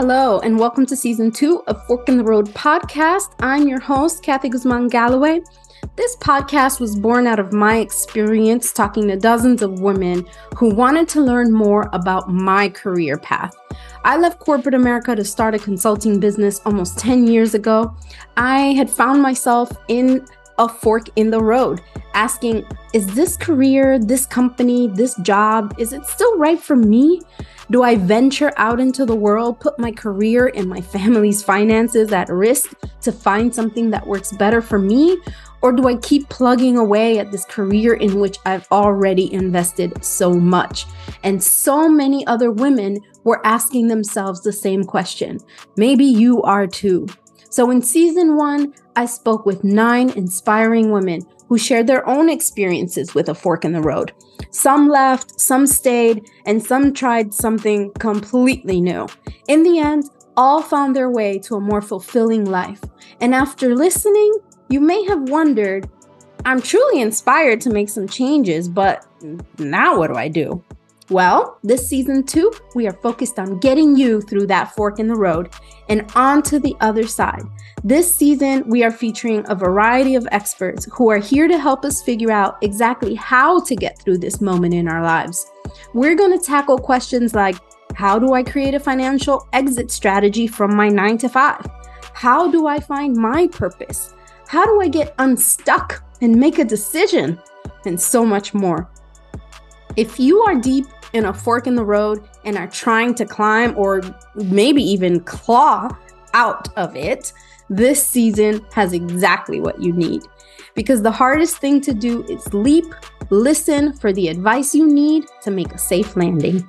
Hello, and welcome to season two of Fork in the Road podcast. I'm your host, Kathy Guzman Galloway. This podcast was born out of my experience talking to dozens of women who wanted to learn more about my career path. I left corporate America to start a consulting business almost 10 years ago. I had found myself in a fork in the road, asking, is this career, this company, this job, is it still right for me? Do I venture out into the world, put my career and my family's finances at risk to find something that works better for me? Or do I keep plugging away at this career in which I've already invested so much? And so many other women were asking themselves the same question. Maybe you are too. So in season one, I spoke with nine inspiring women who shared their own experiences with a fork in the road. Some left, some stayed, and some tried something completely new. In the end, all found their way to a more fulfilling life. And after listening, you may have wondered I'm truly inspired to make some changes, but now what do I do? Well, this season two, we are focused on getting you through that fork in the road and on to the other side. This season, we are featuring a variety of experts who are here to help us figure out exactly how to get through this moment in our lives. We're going to tackle questions like How do I create a financial exit strategy from my nine to five? How do I find my purpose? How do I get unstuck and make a decision? And so much more. If you are deep in a fork in the road and are trying to climb or maybe even claw out of it, this season has exactly what you need. Because the hardest thing to do is leap, listen for the advice you need to make a safe landing.